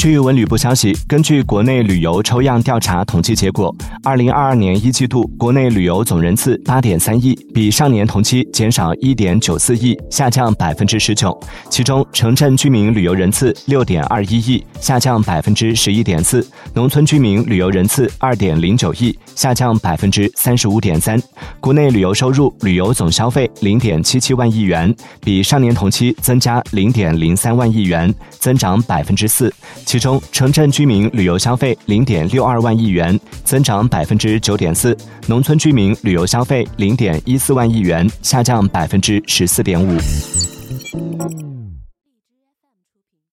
据文旅部消息，根据国内旅游抽样调查统计结果，二零二二年一季度国内旅游总人次八点三亿，比上年同期减少一点九四亿，下降百分之十九。其中，城镇居民旅游人次六点二一亿，下降百分之十一点四；农村居民旅游人次二点零九亿，下降百分之三十五点三。国内旅游收入、旅游总消费零点七七万亿元，比上年同期增加零点零三万亿元，增长百分之四。其中，城镇居民旅游消费零点六二万亿元，增长百分之九点四；农村居民旅游消费零点一四万亿元，下降百分之十四点五。